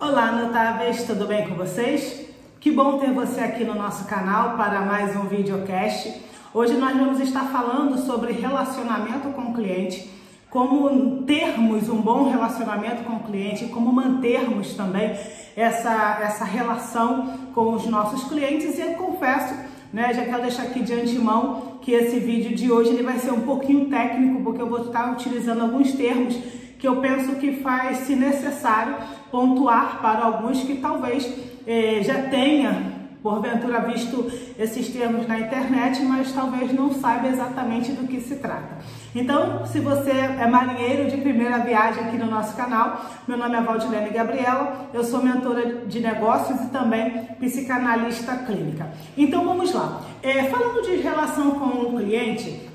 Olá, notáveis, tudo bem com vocês? Que bom ter você aqui no nosso canal para mais um videocast. Hoje nós vamos estar falando sobre relacionamento com o cliente, como termos um bom relacionamento com o cliente, como mantermos também essa, essa relação com os nossos clientes e eu confesso, né, já quero deixar aqui de antemão que esse vídeo de hoje ele vai ser um pouquinho técnico, porque eu vou estar utilizando alguns termos que eu penso que faz, se necessário, pontuar para alguns que talvez eh, já tenha porventura visto esses termos na internet, mas talvez não saiba exatamente do que se trata. Então, se você é marinheiro de primeira viagem aqui no nosso canal, meu nome é Valdilene Gabriela, eu sou mentora de negócios e também psicanalista clínica. Então, vamos lá. É, falando de relação com o cliente,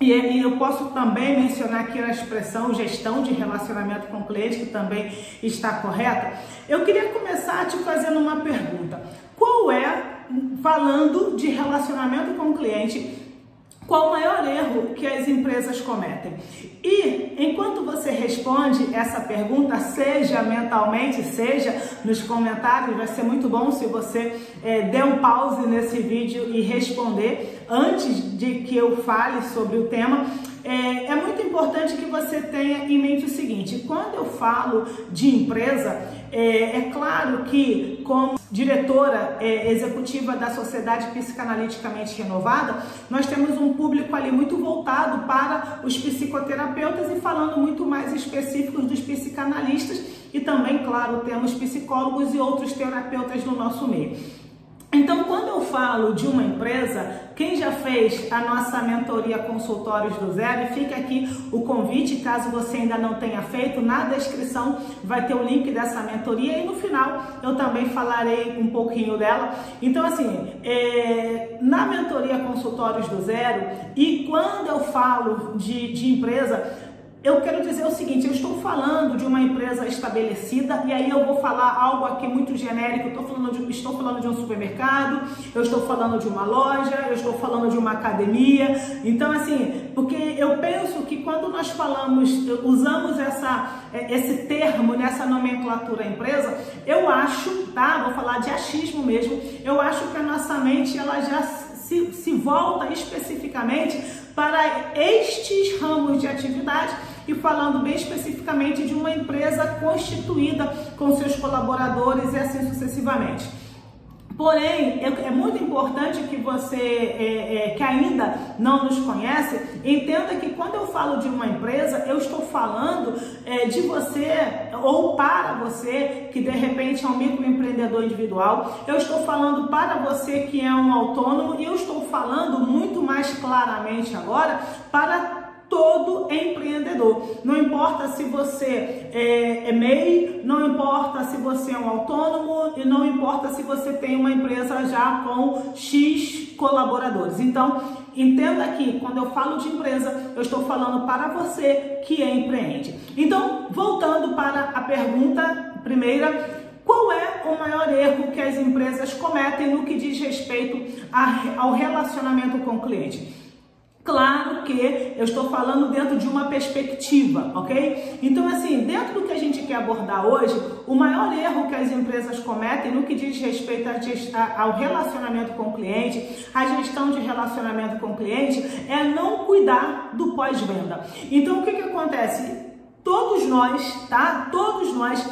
e eu posso também mencionar aqui a expressão gestão de relacionamento com cliente, que também está correta. Eu queria começar te fazendo uma pergunta. Qual é, falando de relacionamento com o cliente, qual o maior erro que as empresas cometem? E enquanto você responde essa pergunta, seja mentalmente, seja nos comentários, vai ser muito bom se você é, der um pause nesse vídeo e responder antes de que eu fale sobre o tema. É, é muito importante que você tenha em mente o seguinte: quando eu falo de empresa, é, é claro que, como diretora é, executiva da Sociedade Psicanaliticamente Renovada, nós temos um público ali muito voltado para os psicoterapeutas e falando muito mais específicos dos psicanalistas e também, claro, temos psicólogos e outros terapeutas no nosso meio. Então, quando eu falo de uma empresa, quem já fez a nossa mentoria Consultórios do Zero, fica aqui o convite, caso você ainda não tenha feito, na descrição vai ter o link dessa mentoria e no final eu também falarei um pouquinho dela. Então, assim, é, na mentoria Consultórios do Zero, e quando eu falo de, de empresa, eu quero dizer o seguinte, eu estou falando de uma empresa estabelecida e aí eu vou falar algo aqui muito genérico, eu estou falando de, estou falando de um supermercado, eu estou falando de uma loja, eu estou falando de uma academia. Então, assim, porque eu penso que quando nós falamos, usamos essa, é, esse termo nessa nomenclatura empresa, eu acho, tá? Vou falar de achismo mesmo, eu acho que a nossa mente ela já se, se volta especificamente para estes ramos de atividade e falando bem especificamente de uma empresa constituída com seus colaboradores e assim sucessivamente. Porém, é, muito importante que você é, é, que ainda não nos conhece entenda que quando eu falo de uma empresa, eu estou falando é, de você ou para você que de repente é um microempreendedor individual. Eu estou falando para você que é um autônomo e eu estou falando muito mais claramente agora para todo empreendedor. Não importa se você é, é MEI, não importa se você é um autônomo e não importa se você tem uma empresa já com X colaboradores. Então, entenda que quando eu falo de empresa, eu estou falando para você que empreende. Então, voltando para a pergunta primeira, qual é o maior erro que as empresas cometem no que diz respeito ao relacionamento com o cliente? Claro que eu estou falando dentro de uma perspectiva, ok? Então, assim, dentro do que a gente quer abordar hoje, o maior erro que as empresas cometem no que diz respeito ao relacionamento com o cliente, a gestão de relacionamento com o cliente, é não cuidar do pós-venda. Então, o que, que acontece? Todos nós, tá? Todos nós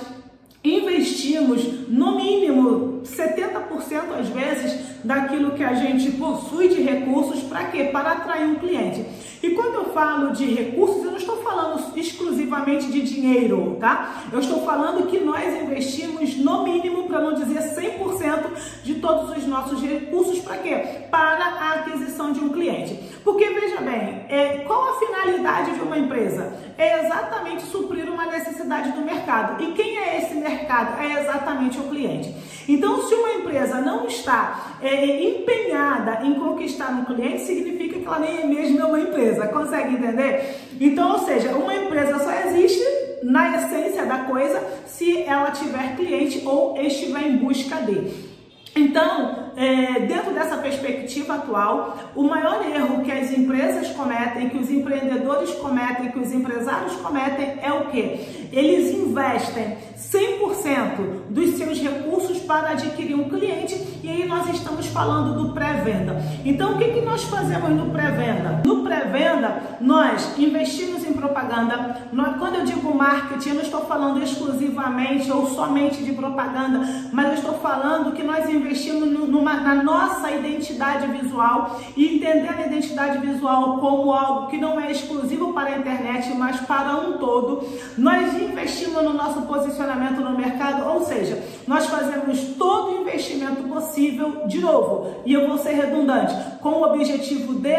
investimos no mínimo 70% às vezes daquilo que a gente possui de recursos para quê? Para atrair um cliente. E quando eu falo de recursos, eu não estou falando exclusivamente de dinheiro, tá? Eu estou falando que nós investimos no mínimo, para não dizer 100% de todos os nossos recursos para quê? Para a aquisição de um cliente. Porque veja bem, é, qual a finalidade de uma empresa? É exatamente suprir uma necessidade do mercado. E quem é esse mercado? É exatamente o cliente. Então, se uma empresa não está é, empenhada em conquistar um cliente, significa que ela nem mesmo é uma empresa. Consegue entender? Então, ou seja, uma empresa só existe na essência da coisa se ela tiver cliente ou estiver em busca dele. Então, é, dentro dessa perspectiva atual, o maior erro que as empresas cometem, que os empreendedores cometem, que os empresários cometem é o que? Eles investem 100% dos seus recursos para adquirir um cliente e aí nós estamos falando do pré-venda. Então, o que, que nós fazemos no pré-venda? No pré-venda, nós investimos em propaganda. Quando eu digo marketing, eu não estou falando exclusivamente ou somente de propaganda, mas eu estou falando que nós investimos numa, na nossa identidade visual e entendendo a identidade visual como algo que não é exclusivo para a internet, mas para um todo. Nós investimos no nosso posicionamento no mercado, ou seja, nós fazemos todo o investimento possível, de novo, e eu vou ser redundante, com o objetivo de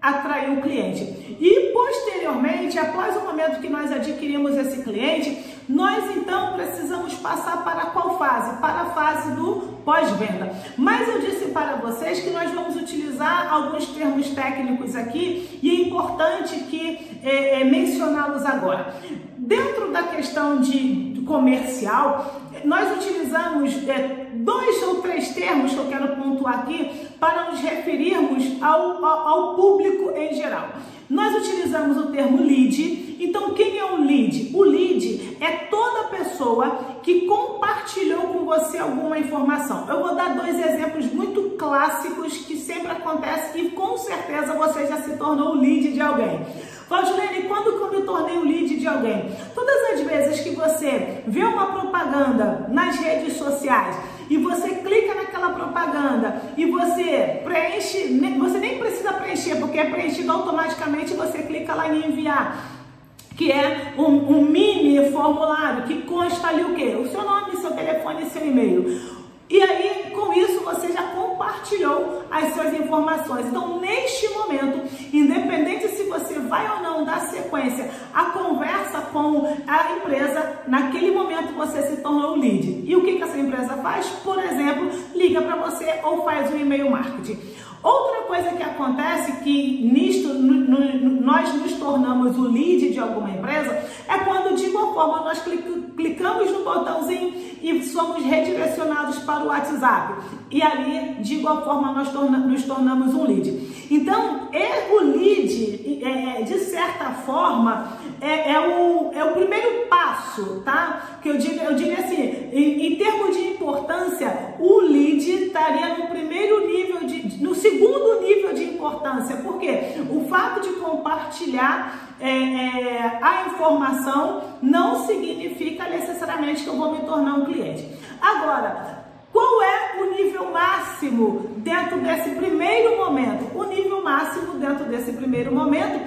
atrair o cliente. E posteriormente, após o momento que nós adquirimos esse cliente, nós então precisamos passar para qual fase? Para a fase do pós-venda. Mas eu disse para vocês que nós vamos utilizar alguns termos técnicos aqui e é importante que é, é, mencioná-los agora. Dentro da questão de comercial, nós utilizamos é, dois ou três termos que eu quero pontuar aqui para nos referirmos ao, ao, ao público em geral. Nós utilizamos o termo lead. Então, quem é o lead? O lead é toda pessoa que compartilhou com você alguma informação. Eu vou dar dois exemplos muito clássicos que sempre acontecem e com certeza você já se tornou o lead de alguém. Valdilene, quando que eu me tornei o lead de alguém? Todas as vezes que você vê uma propaganda nas redes sociais e você clica naquela propaganda e você preenche, você nem precisa preencher, porque é preenchido automaticamente, você clica lá em enviar que é um, um, mini formulário que consta ali o quê? O seu nome, seu telefone e seu e-mail. E aí, com isso, você já compartilhou as suas informações. Então, neste momento, independente se você vai ou não dar sequência à conversa com a empresa, naquele momento você se tornou lead. E o que, que essa empresa faz? Por exemplo, liga para você ou faz um e-mail marketing. Outra coisa que acontece que nisto no, no, nós nos tornamos o lead de alguma empresa é quando de igual forma nós clicamos no botãozinho e somos redirecionados para o WhatsApp. E ali, de igual forma, nós torna, nos tornamos um lead. Então, é, o lead, é, de certa forma, é, é, o, é o primeiro passo, tá? Que eu diria, eu diria assim, em, em termos de importância, o lead estaria no primeiro nível, de, no segundo nível de importância. Por quê? O fato de compartilhar é, é, a informação não significa necessariamente que eu vou me tornar um cliente. Agora, qual é o nível máximo dentro desse primeiro momento? O nível máximo dentro desse primeiro momento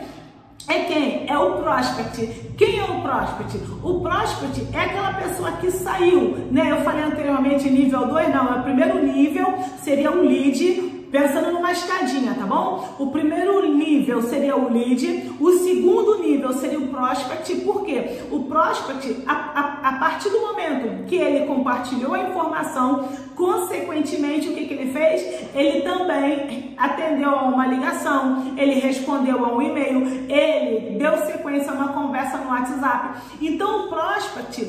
é quem? É o prospect. Quem é o prospect? O prospect é aquela pessoa que saiu, né? Eu falei anteriormente nível 2, não, é o primeiro nível, seria o lead, Pensando numa escadinha, tá bom? O primeiro nível seria o lead, o segundo nível seria o prospect, por quê? O prospect, a, a, a partir do momento que ele compartilhou a informação, consequentemente, o que, que ele fez? Ele também atendeu a uma ligação, ele respondeu a um e-mail, ele deu sequência a uma conversa no WhatsApp. Então, o prospect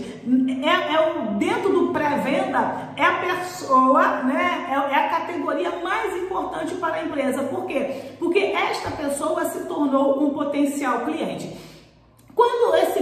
é, é o, dentro do pré-venda, é a pessoa, né? É, é a categoria mais importante para a empresa. Por quê? Porque esta pessoa se tornou um potencial cliente. Quando esse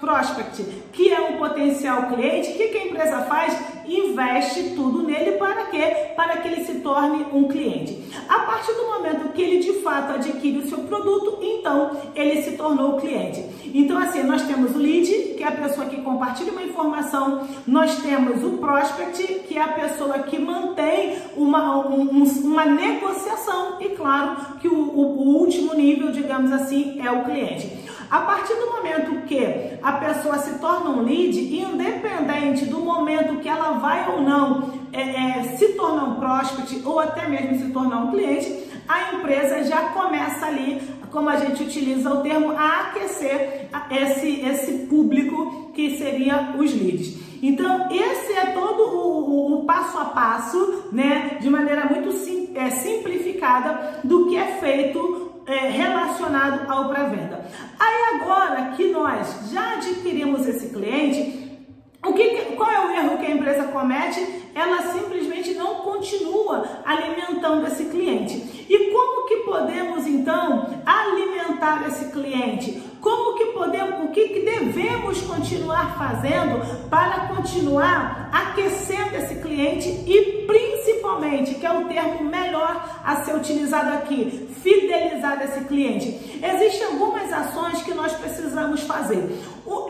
prospect, que é um potencial cliente, o que, a empresa faz? Investe tudo nele para quê? Para que ele se torne um cliente. A partir do momento que ele de fato adquire o seu produto, então ele se tornou cliente. Então, assim, nós temos o lead, que é a pessoa que compartilha uma informação, nós temos o prospect, que é a pessoa que mantém uma, um, uma negociação, e claro que o, o último nível, digamos assim, é o cliente. A partir do momento que a pessoa se torna um lead, independente do momento que ela vai ou não é, é, se tornar um prospect ou até mesmo se tornar um cliente, a empresa já começa ali, como a gente utiliza o termo, a aquecer esse, esse público que seria os leads. Então, esse é todo o, o, o passo a passo, né, de maneira muito sim, é, simplificada do que é feito é, relacionado ao pré-venda. Aí agora que nós já adquirimos esse cliente, o que, qual é o erro que a empresa comete? Ela simplesmente não continua alimentando esse cliente. E como que podemos então alimentar esse cliente? Como que podemos, o que, que devemos continuar fazendo para continuar aquecendo esse cliente e principalmente, que é o termo melhor a ser utilizado aqui, fidelizar esse cliente. Existem algumas ações que nós precisamos fazer,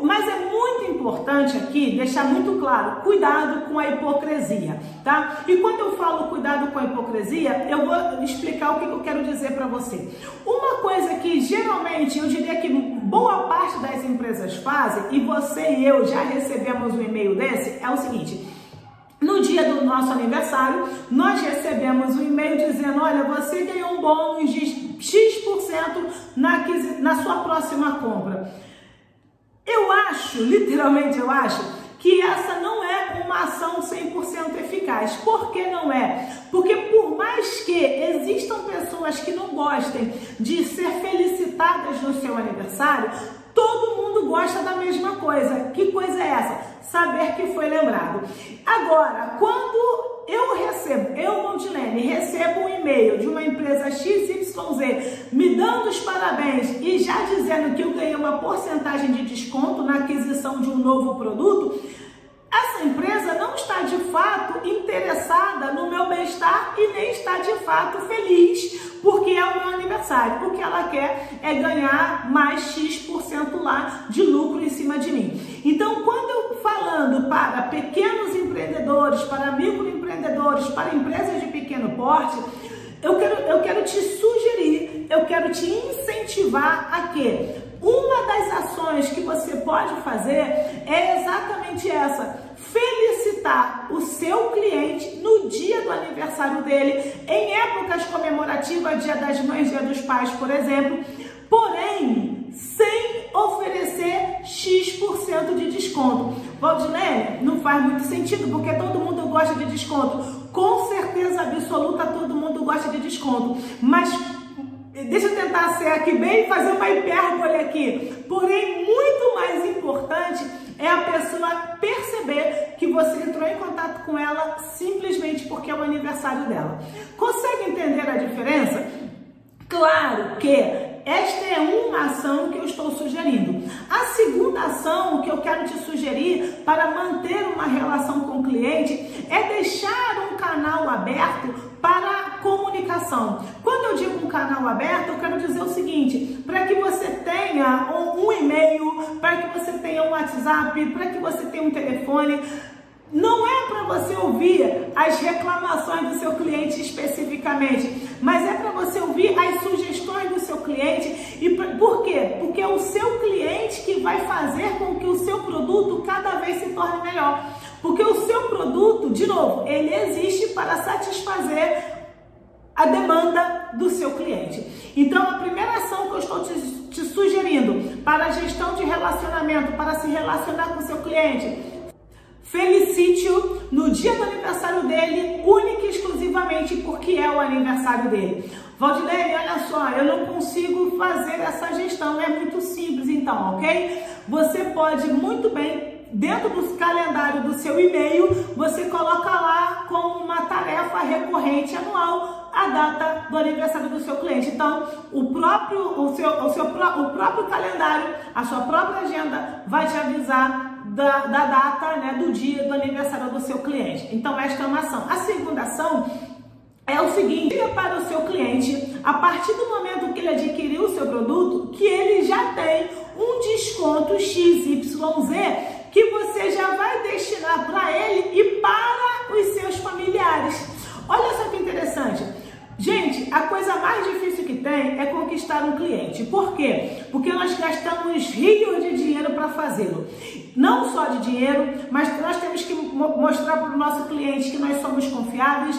mas é muito importante aqui deixar muito claro, cuidado com a hipocrisia, tá? E quando eu falo cuidado com a hipocrisia, eu vou explicar o que eu quero dizer para você. Uma coisa que geralmente eu diria que boa parte das empresas fazem, e você e eu já recebemos um e-mail desse, é o seguinte: no dia do nosso aniversário, nós recebemos um e-mail dizendo: olha, você ganhou um bônus de X% na, na sua próxima compra. Eu acho, literalmente eu acho, que essa não é uma ação 100% eficaz. Por que não é? Porque por mais que existam pessoas que não gostem de ser felicitadas no seu aniversário, todo mundo gosta da mesma coisa. Que coisa é essa? saber que foi lembrado. Agora, quando eu recebo, eu, Montilene, recebo um e-mail de uma empresa XYZ me dando os parabéns e já dizendo que eu ganhei uma porcentagem de desconto na aquisição de um novo produto, essa empresa não está de fato interessada no meu bem-estar e nem está de fato feliz porque é o meu aniversário. O que ela quer é ganhar mais X% lá de lucro em cima de mim. Então, quando eu falando para pequenos empreendedores, para microempreendedores, para empresas de pequeno porte, eu quero, eu quero te sugerir, eu quero te incentivar a que uma das ações que você pode fazer é exatamente essa: felicitar o seu cliente no dia do aniversário dele, em épocas comemorativas, Dia das Mães, Dia dos Pais, por exemplo. Porém, sem oferecer X% de desconto. Valdinei, não faz muito sentido, porque todo mundo gosta de desconto. Com certeza absoluta, todo mundo gosta de desconto. Mas deixa eu tentar ser aqui bem fazer uma hipérbole aqui. Porém, muito mais importante é a pessoa perceber que você entrou em contato com ela simplesmente porque é o aniversário dela. Consegue entender a diferença? Claro que esta é uma ação que eu estou sugerindo. A segunda ação que eu quero te sugerir para manter uma relação com o cliente é deixar um canal aberto para comunicação. Quando eu digo um canal aberto, eu quero dizer o seguinte: para que você tenha um, e-mail, para que você tenha um WhatsApp, para que você tenha um telefone, não é para você ouvir as reclamações do seu cliente especificamente, mas é para você ouvir as sugestões do seu cliente. E por quê? Porque é o seu cliente que vai fazer com que o seu produto cada vez se torne melhor. Porque o seu produto, de novo, ele existe para satisfazer a demanda do seu cliente. Então, a primeira ação que eu estou te, te sugerindo para a gestão de relacionamento, para se relacionar com seu cliente, Felicite-o no dia do aniversário dele, única e exclusivamente porque é o aniversário dele. Valdilene, olha só, eu não consigo fazer essa gestão, é muito simples então, ok? Você pode muito bem, dentro do calendário do seu e-mail, você coloca lá como uma tarefa recorrente anual a data do aniversário do seu cliente. Então, o próprio, o seu, o seu o próprio calendário, a sua própria agenda vai te avisar da, da data, né, do dia do aniversário do seu cliente. Então, esta é uma ação. A segunda ação é o seguinte: diga para o seu cliente, a partir do momento que ele adquiriu o seu produto, que ele já tem um desconto XYZ que você já vai destinar para ele e para os seus familiares. Olha só que interessante. Gente, a coisa mais difícil que tem é conquistar um cliente. Por quê? Porque nós gastamos rios de dinheiro para fazê-lo. Não só de dinheiro, mas nós temos que mostrar para o nosso cliente que nós somos confiáveis.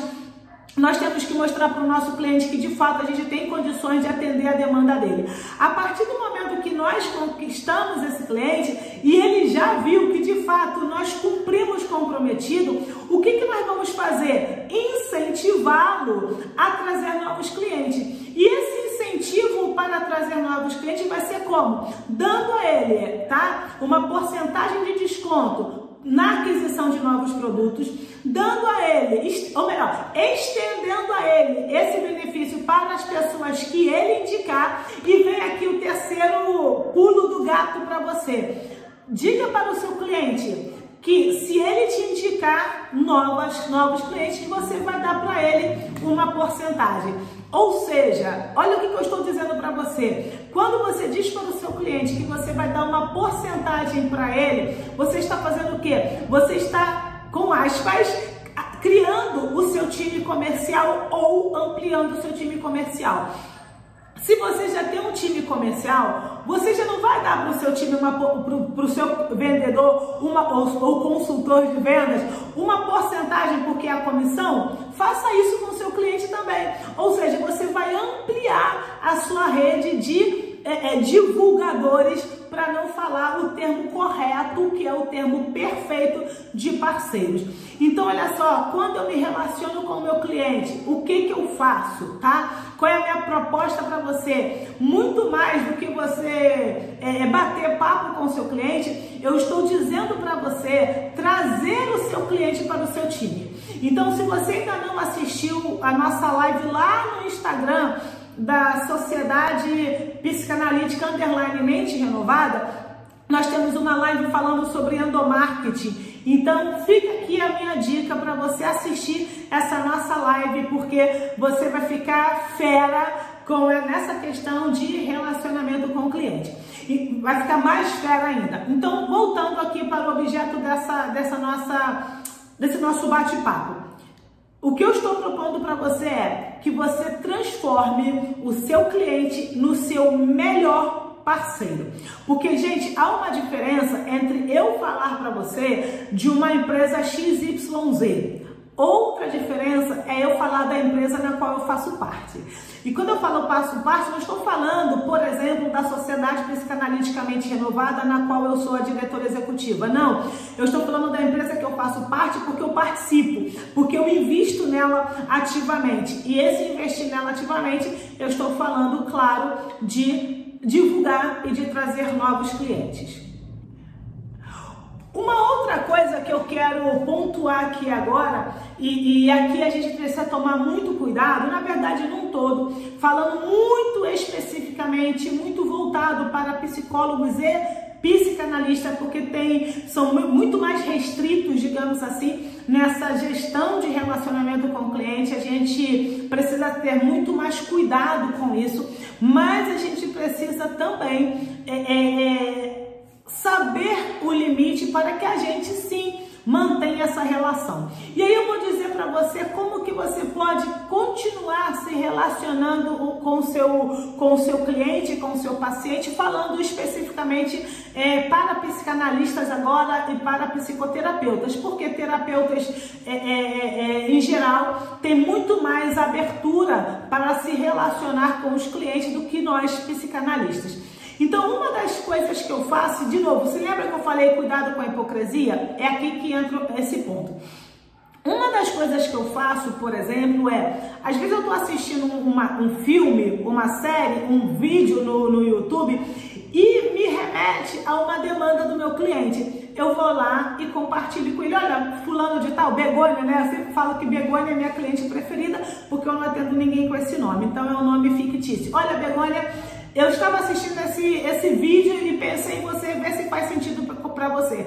Nós temos que mostrar para o nosso cliente que de fato a gente tem condições de atender a demanda dele. A partir do momento que nós conquistamos esse cliente e ele já viu que de fato nós cumprimos comprometido, o que, que nós vamos fazer? Incentivá-lo a trazer novos clientes. E esse incentivo para trazer novos clientes vai ser como? Dando a ele, tá? Uma porcentagem de desconto na aquisição de novos produtos, dando a ele, ou melhor, estendendo a ele esse benefício para as pessoas que ele indicar. E vem aqui o terceiro pulo do gato para você. Diga para o seu cliente que se ele te indicar novas, novos clientes, você vai dar para ele uma porcentagem. Ou seja, olha o que eu estou dizendo para você. Quando você diz para o seu cliente que você vai dar uma porcentagem para ele, você está fazendo o quê? Você está, com aspas, criando o seu time comercial ou ampliando o seu time comercial. Se você já tem um time comercial, você já não vai dar para o seu time, para o seu vendedor uma, ou, ou, consultor de vendas, uma porcentagem porque é a comissão. Faça isso com o seu cliente também. Ou seja, você vai ampliar a sua rede de é, é, divulgadores para não falar o termo correto, que é o termo perfeito de parceiros. Então, olha só, quando eu me relaciono com o meu cliente, o que, que eu faço, tá? Qual é a minha proposta para você? Muito mais do que você é, é, bater papo com o seu cliente, eu estou dizendo para você trazer o seu cliente para o seu time. Então, se você ainda não assistiu a nossa live lá no Instagram, da Sociedade Psicanalítica Underline Mente Renovada, nós temos uma live falando sobre endomarketing. Então, fica aqui a minha dica para você assistir essa nossa live, porque você vai ficar fera com nessa questão de relacionamento com o cliente. E vai ficar mais fera ainda. Então, voltando aqui para o objeto dessa, dessa nossa, desse nosso bate-papo. O que eu estou propondo para você é que você transforme o seu cliente no seu melhor parceiro. Porque, gente, há uma diferença entre eu falar para você de uma empresa XYZ Outra diferença é eu falar da empresa na qual eu faço parte. E quando eu falo faço parte, não estou falando, por exemplo, da Sociedade Psicanaliticamente Renovada, na qual eu sou a diretora executiva. Não, eu estou falando da empresa que eu faço parte porque eu participo, porque eu invisto nela ativamente. E esse investir nela ativamente, eu estou falando, claro, de divulgar e de trazer novos clientes. Uma outra coisa que eu quero pontuar aqui agora, e, e, aqui a gente precisa tomar muito cuidado, na verdade, num todo, falando muito especificamente, muito voltado para psicólogos e psicanalistas, porque tem, são muito mais restritos, digamos assim, nessa gestão de relacionamento com o cliente. A gente precisa ter muito mais cuidado com isso, mas a gente precisa também. É, é, é limite para que a gente sim mantenha essa relação. E aí eu vou dizer para você como que você pode continuar se relacionando com o seu, com seu cliente, com o seu paciente, falando especificamente é, para psicanalistas agora e para psicoterapeutas, porque terapeutas é, é, é, é em geral têm muito mais abertura para se relacionar com os clientes do que nós psicanalistas. Então, uma das coisas que eu faço, de novo, você lembra que eu falei cuidado com a hipocrisia? É aqui que entra esse ponto. Uma das coisas que eu faço, por exemplo, é, às vezes eu estou assistindo uma, um filme, uma série, um vídeo no, no YouTube e me remete a uma demanda do meu cliente. Eu vou lá e compartilho com ele, olha, fulano de tal, Begônia, né? Eu sempre falo que Begônia é minha cliente preferida porque eu não atendo ninguém com esse nome, então é um nome fictício. Olha, Begônia, eu estava assistindo esse, esse vídeo e pensei em você, ver se faz sentido para você.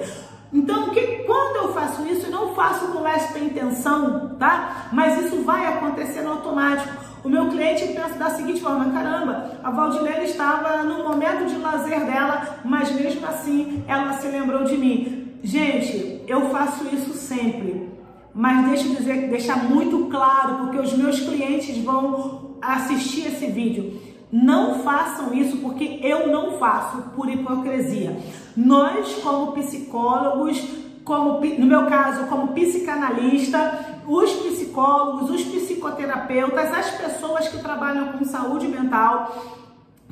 Então, que quando eu faço isso, eu não faço com esta intenção, tá? Mas isso vai acontecer no automático. O meu cliente pensa da seguinte forma: caramba, a Valdilene estava no momento de lazer dela, mas mesmo assim ela se lembrou de mim. Gente, eu faço isso sempre. Mas deixa eu dizer, deixar muito claro, porque os meus clientes vão assistir esse vídeo. Não façam isso porque eu não faço por hipocrisia. Nós, como psicólogos, como no meu caso, como psicanalista, os psicólogos, os psicoterapeutas, as pessoas que trabalham com saúde mental,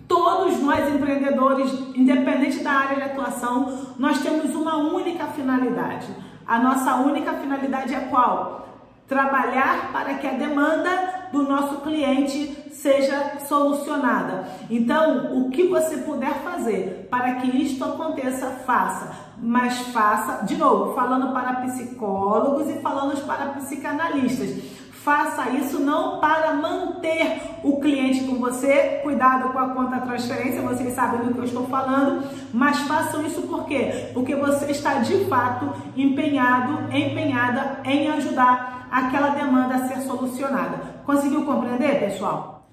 todos nós empreendedores, independente da área de atuação, nós temos uma única finalidade. A nossa única finalidade é qual? Trabalhar para que a demanda do nosso cliente seja solucionada. Então, o que você puder fazer para que isto aconteça, faça. Mas faça, de novo, falando para psicólogos e falando para psicanalistas Faça isso não para manter o cliente com você, cuidado com a conta transferência, vocês sabem do que eu estou falando, mas façam isso por quê? Porque você está de fato empenhado, empenhada em ajudar aquela demanda a ser solucionada. Conseguiu compreender, pessoal?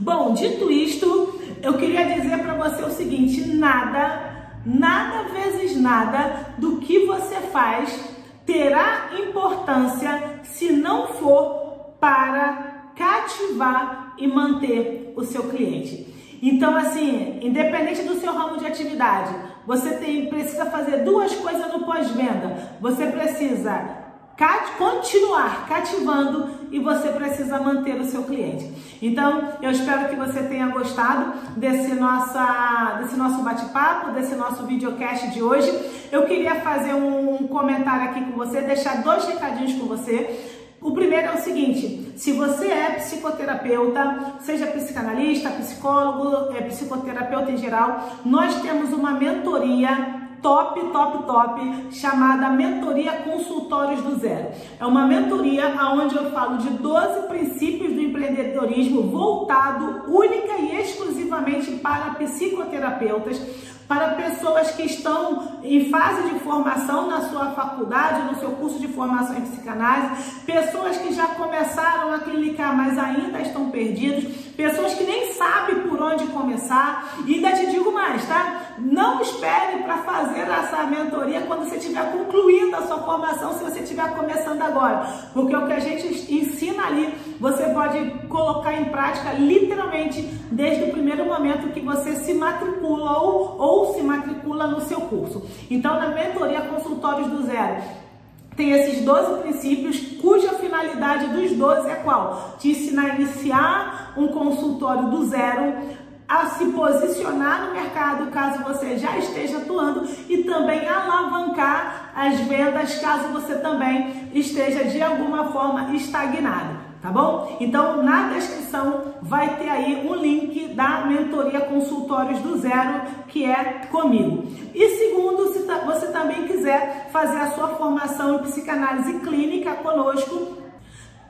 Bom, dito isto, eu queria dizer para você o seguinte: nada, nada vezes nada do que você faz terá importância se não for para cativar e manter o seu cliente. Então, assim, independente do seu ramo de atividade, você tem, precisa fazer duas coisas no pós-venda. Você precisa continuar cativando e você precisa manter o seu cliente. Então, eu espero que você tenha gostado desse, nossa, desse nosso bate-papo, desse nosso videocast de hoje. Eu queria fazer um comentário aqui com você, deixar dois recadinhos com você. O primeiro é o seguinte: se você é psicoterapeuta, seja psicanalista, psicólogo, é psicoterapeuta em geral, nós temos uma mentoria top, top, top, chamada Mentoria Consultórios do Zero. É uma mentoria onde eu falo de 12 princípios do empreendedorismo voltado única e exclusivamente para psicoterapeutas para pessoas que estão em fase de formação na sua faculdade, no seu curso de formação em psicanálise, pessoas que já começaram a clinicar, mas ainda estão perdidos, pessoas que nem sabem por onde começar. E ainda te digo mais, tá? Não espere para fazer essa mentoria quando você estiver concluindo a sua formação, se você estiver começando agora, porque o que a gente ensina ali, você pode colocar em prática literalmente desde o primeiro momento que você se matricula ou ou se matricula no seu curso. Então, na mentoria Consultórios do Zero, tem esses 12 princípios, cuja finalidade dos 12 é qual? Te ensinar a iniciar um consultório do zero, a se posicionar no mercado caso você já esteja atuando e também alavancar as vendas caso você também esteja de alguma forma estagnado tá bom? Então, na descrição vai ter aí um link da mentoria Consultórios do Zero, que é comigo. E segundo, se você também quiser fazer a sua formação em psicanálise clínica conosco,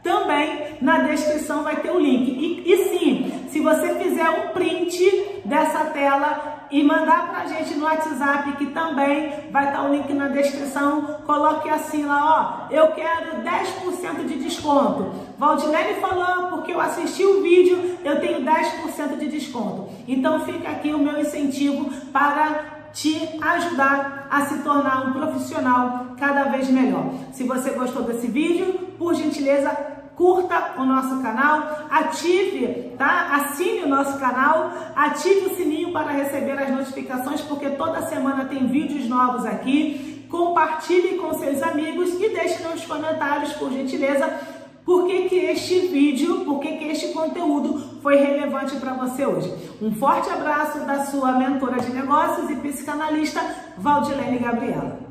também na descrição vai ter o link. E, e sim, se você fizer um print dessa tela e mandar pra gente no WhatsApp, que também vai estar o link na descrição, coloque assim lá, ó, eu quero 10% de desconto. Valdilene falou, porque eu assisti o vídeo, eu tenho 10% de desconto. Então fica aqui o meu incentivo para te ajudar a se tornar um profissional cada vez melhor. Se você gostou desse vídeo, por gentileza, curta o nosso canal, ative, tá? Assine o nosso canal, ative o sininho para receber as notificações, porque toda semana tem vídeos novos aqui. Compartilhe com seus amigos e deixe nos comentários, por gentileza, por que, que este vídeo, por que, que este conteúdo foi relevante para você hoje. Um forte abraço da sua mentora de negócios e psicanalista, Valdilene Gabriela.